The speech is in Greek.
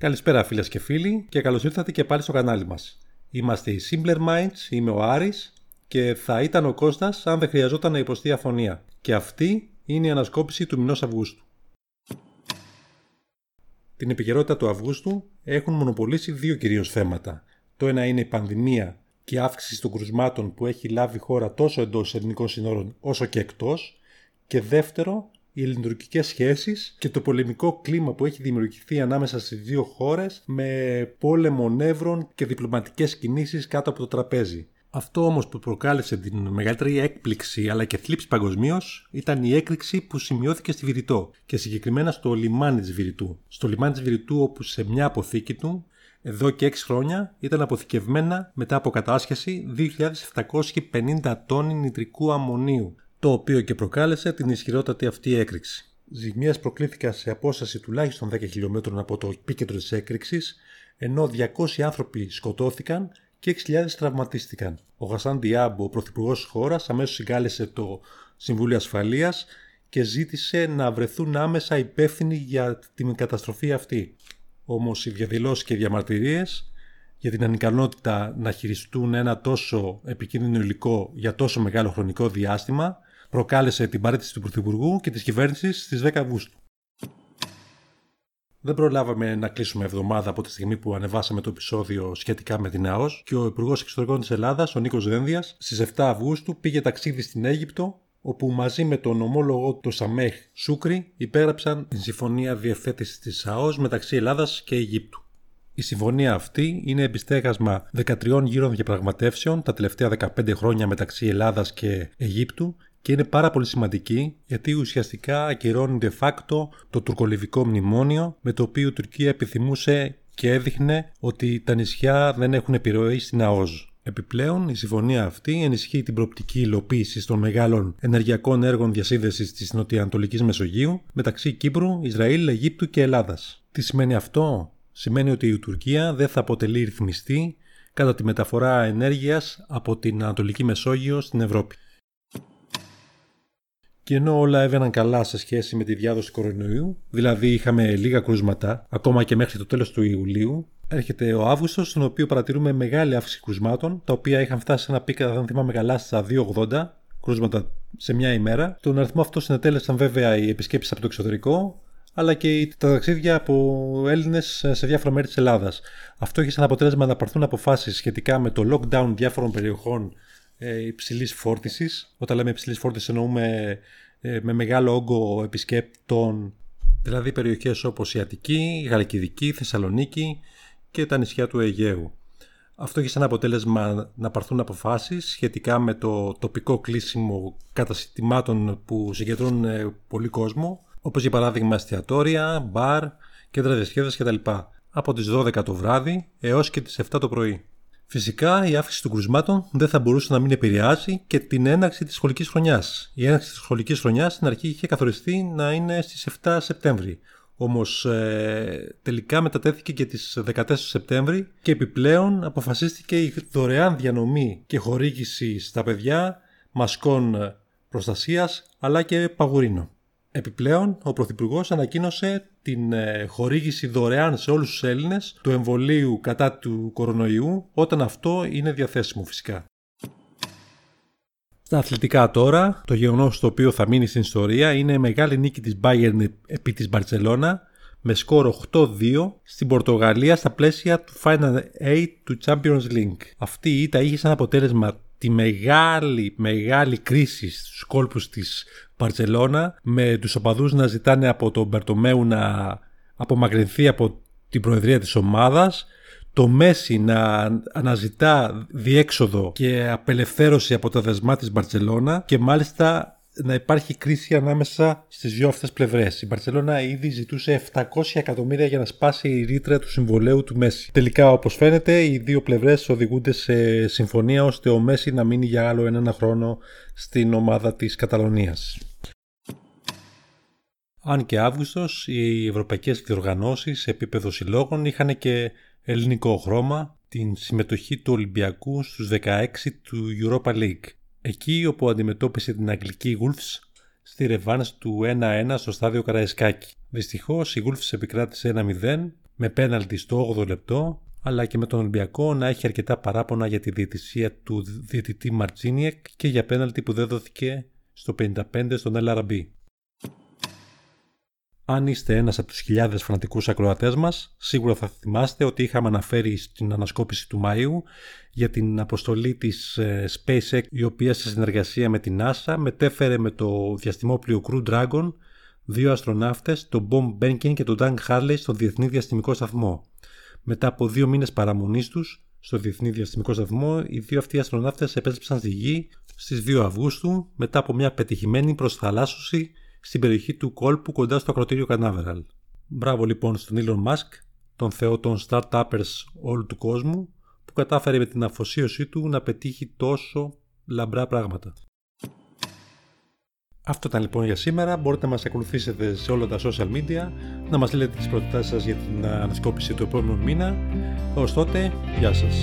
Καλησπέρα φίλες και φίλοι και καλώς ήρθατε και πάλι στο κανάλι μας. Είμαστε οι Simpler Minds, είμαι ο Άρης και θα ήταν ο Κώστας αν δεν χρειαζόταν να υποστεί αφωνία. Και αυτή είναι η ανασκόπηση του μηνός Αυγούστου. Την επικαιρότητα του Αυγούστου έχουν μονοπολίσει δύο κυρίως θέματα. Το ένα είναι η πανδημία και η αύξηση των κρουσμάτων που έχει λάβει η χώρα τόσο εντός ελληνικών συνόρων όσο και εκτός και δεύτερο οι ελληνοτουρκικές σχέσεις και το πολεμικό κλίμα που έχει δημιουργηθεί ανάμεσα στις δύο χώρες με πόλεμο νεύρων και διπλωματικές κινήσεις κάτω από το τραπέζι. Αυτό όμως που προκάλεσε την μεγαλύτερη έκπληξη αλλά και θλίψη παγκοσμίως ήταν η έκρηξη που σημειώθηκε στη Βηρητό και συγκεκριμένα στο λιμάνι της Βηρητού. Στο λιμάνι της Βηρητού όπου σε μια αποθήκη του εδώ και 6 χρόνια ήταν αποθηκευμένα μετά από κατάσχεση 2.750 τόνοι νητρικού αμμονίου το οποίο και προκάλεσε την ισχυρότατη αυτή έκρηξη. Ζημίες προκλήθηκαν σε απόσταση τουλάχιστον 10 χιλιόμετρων από το επίκεντρο της έκρηξης, ενώ 200 άνθρωποι σκοτώθηκαν και 6.000 τραυματίστηκαν. Ο Γασάν Διάμπο, ο πρωθυπουργός της χώρας, αμέσως συγκάλεσε το Συμβούλιο Ασφαλείας και ζήτησε να βρεθούν άμεσα υπεύθυνοι για την καταστροφή αυτή. Όμως οι διαδηλώσεις και οι διαμαρτυρίες για την ανικανότητα να χειριστούν ένα τόσο επικίνδυνο υλικό για τόσο μεγάλο χρονικό διάστημα προκάλεσε την παρέτηση του Πρωθυπουργού και της κυβέρνησης στις 10 Αυγούστου. Δεν προλάβαμε να κλείσουμε εβδομάδα από τη στιγμή που ανεβάσαμε το επεισόδιο σχετικά με την ΑΟΣ και ο Υπουργός Εξωτερικών της Ελλάδας, ο Νίκος Δένδιας, στις 7 Αυγούστου πήγε ταξίδι στην Αίγυπτο, όπου μαζί με τον ομόλογο του Σαμέχ Σούκρι υπέγραψαν την συμφωνία διευθέτησης της ΑΟΣ μεταξύ Ελλάδας και Αιγύπτου. Η συμφωνία αυτή είναι επιστέγασμα 13 γύρων διαπραγματεύσεων τα τελευταία 15 χρόνια μεταξύ Ελλάδας και Αιγύπτου και είναι πάρα πολύ σημαντική γιατί ουσιαστικά ακυρώνει de facto το τουρκολιβικό μνημόνιο με το οποίο η Τουρκία επιθυμούσε και έδειχνε ότι τα νησιά δεν έχουν επιρροή στην ΑΟΖ. Επιπλέον, η συμφωνία αυτή ενισχύει την προοπτική υλοποίηση των μεγάλων ενεργειακών έργων διασύνδεσης της Νοτιοανατολικής Μεσογείου μεταξύ Κύπρου, Ισραήλ, Αιγύπτου και Ελλάδας. Τι σημαίνει αυτό, Σημαίνει ότι η Τουρκία δεν θα αποτελεί ρυθμιστή κατά τη μεταφορά ενέργειας από την Ανατολική Μεσόγειο στην Ευρώπη. Και ενώ όλα έβαιναν καλά σε σχέση με τη διάδοση κορονοϊού, δηλαδή είχαμε λίγα κρούσματα, ακόμα και μέχρι το τέλος του Ιουλίου, έρχεται ο Αύγουστος, στον οποίο παρατηρούμε μεγάλη αύξηση κρούσματων, τα οποία είχαν φτάσει σε ένα πίκα, δεν θυμάμαι καλά, στα 2,80 κρούσματα σε μια ημέρα. Τον αριθμό αυτό συνετέλεσαν βέβαια οι επισκέψεις από το εξωτερικό, αλλά και τα ταξίδια από Έλληνες σε διάφορα μέρη της Ελλάδας. Αυτό έχει σαν αποτέλεσμα να πάρθουν αποφάσεις σχετικά με το lockdown διάφορων περιοχών ε, υψηλής φόρτισης. Όταν λέμε υψηλής φόρτισης, εννοούμε ε, με μεγάλο όγκο επισκέπτων, δηλαδή περιοχές όπως η Αττική, η Γαλλικιδική, η Θεσσαλονίκη και τα νησιά του Αιγαίου. Αυτό έχει σαν αποτέλεσμα να πάρθουν αποφάσεις σχετικά με το τοπικό κλείσιμο καταστημάτων που συγκεντρώνουν ε, πολύ κόσμο όπως για παράδειγμα εστιατόρια, μπαρ, κέντρα διασκέδασης κτλ. από τις 12 το βράδυ έως και τις 7 το πρωί. Φυσικά η αύξηση των κρουσμάτων δεν θα μπορούσε να μην επηρεάσει και την έναρξη της σχολικής χρονιάς. Η έναρξη της σχολικής χρονιάς στην αρχή είχε καθοριστεί να είναι στις 7 Σεπτέμβρη. Όμως ε, τελικά μετατέθηκε και τις 14 Σεπτέμβρη και επιπλέον αποφασίστηκε η δωρεάν διανομή και χορήγηση στα παιδιά μασκών προστασίας αλλά και παγουρίνο. Επιπλέον, ο Πρωθυπουργός ανακοίνωσε την ε, χορήγηση δωρεάν σε όλους τους Έλληνες του εμβολίου κατά του κορονοϊού όταν αυτό είναι διαθέσιμο φυσικά. Στα αθλητικά τώρα, το γεγονός το οποίο θα μείνει στην ιστορία είναι η μεγάλη νίκη της Bayern επί της Μπαρτσελώνα με σκορ 8-2 στην Πορτογαλία στα πλαίσια του Final 8 του Champions League. Αυτή η ήττα είχε σαν αποτέλεσμα τη μεγάλη, μεγάλη κρίση στους κόλπους της Παρσελώνα με τους οπαδούς να ζητάνε από τον Μπερτομέου να απομακρυνθεί από την προεδρία της ομάδας το Μέση να αναζητά διέξοδο και απελευθέρωση από τα δεσμά της Μπαρτσελώνα και μάλιστα να υπάρχει κρίση ανάμεσα στις δύο αυτές πλευρές. Η Μπαρσελόνα ήδη ζητούσε 700 εκατομμύρια για να σπάσει η ρήτρα του συμβολέου του Μέση. Τελικά, όπως φαίνεται, οι δύο πλευρές οδηγούνται σε συμφωνία ώστε ο Μέση να μείνει για άλλο ένα χρόνο στην ομάδα της Καταλωνίας. Αν και Αύγουστος, οι ευρωπαϊκές διοργανώσεις σε επίπεδο συλλόγων είχαν και ελληνικό χρώμα την συμμετοχή του Ολυμπιακού στους 16 του Europa League. Εκεί όπου αντιμετώπισε την Αγγλική Wolves στη ρεβάνς του 1-1 στο στάδιο Καραϊσκάκη. Δυστυχώς η Wolves επικράτησε 1-0 με πέναλτι στο 8ο λεπτό, αλλά και με τον Ολυμπιακό να έχει αρκετά παράπονα για τη διαιτησία του διαιτητή Μαρτζίνιεκ και για πέναλτι που δεν δόθηκε στο 55 στον LRB. Αν είστε ένας από τους χιλιάδες φανατικούς ακροατές μας, σίγουρα θα θυμάστε ότι είχαμε αναφέρει στην ανασκόπηση του Μαΐου για την αποστολή της ε, SpaceX η οποία σε συνεργασία με την NASA μετέφερε με το διαστημόπλιο Crew Dragon δύο αστροναύτες, τον Bob Behnken και τον Doug Harley στον Διεθνή Διαστημικό Σταθμό. Μετά από δύο μήνες παραμονής τους στο Διεθνή Διαστημικό Σταθμό, οι δύο αυτοί αστροναύτες επέστρεψαν στη Γη στις 2 Αυγούστου μετά από μια πετυχημένη προσθαλάσσωση στην περιοχή του κόλπου κοντά στο ακροτήριο Κανάβεραλ. Μπράβο λοιπόν στον Elon Musk, τον θεό των startuppers όλου του κόσμου, που κατάφερε με την αφοσίωσή του να πετύχει τόσο λαμπρά πράγματα. Αυτό ήταν λοιπόν για σήμερα. Μπορείτε να μας ακολουθήσετε σε όλα τα social media, να μας λέτε τις προτάσεις σας για την ανασκόπηση του επόμενου μήνα. Ως τότε, γεια σας.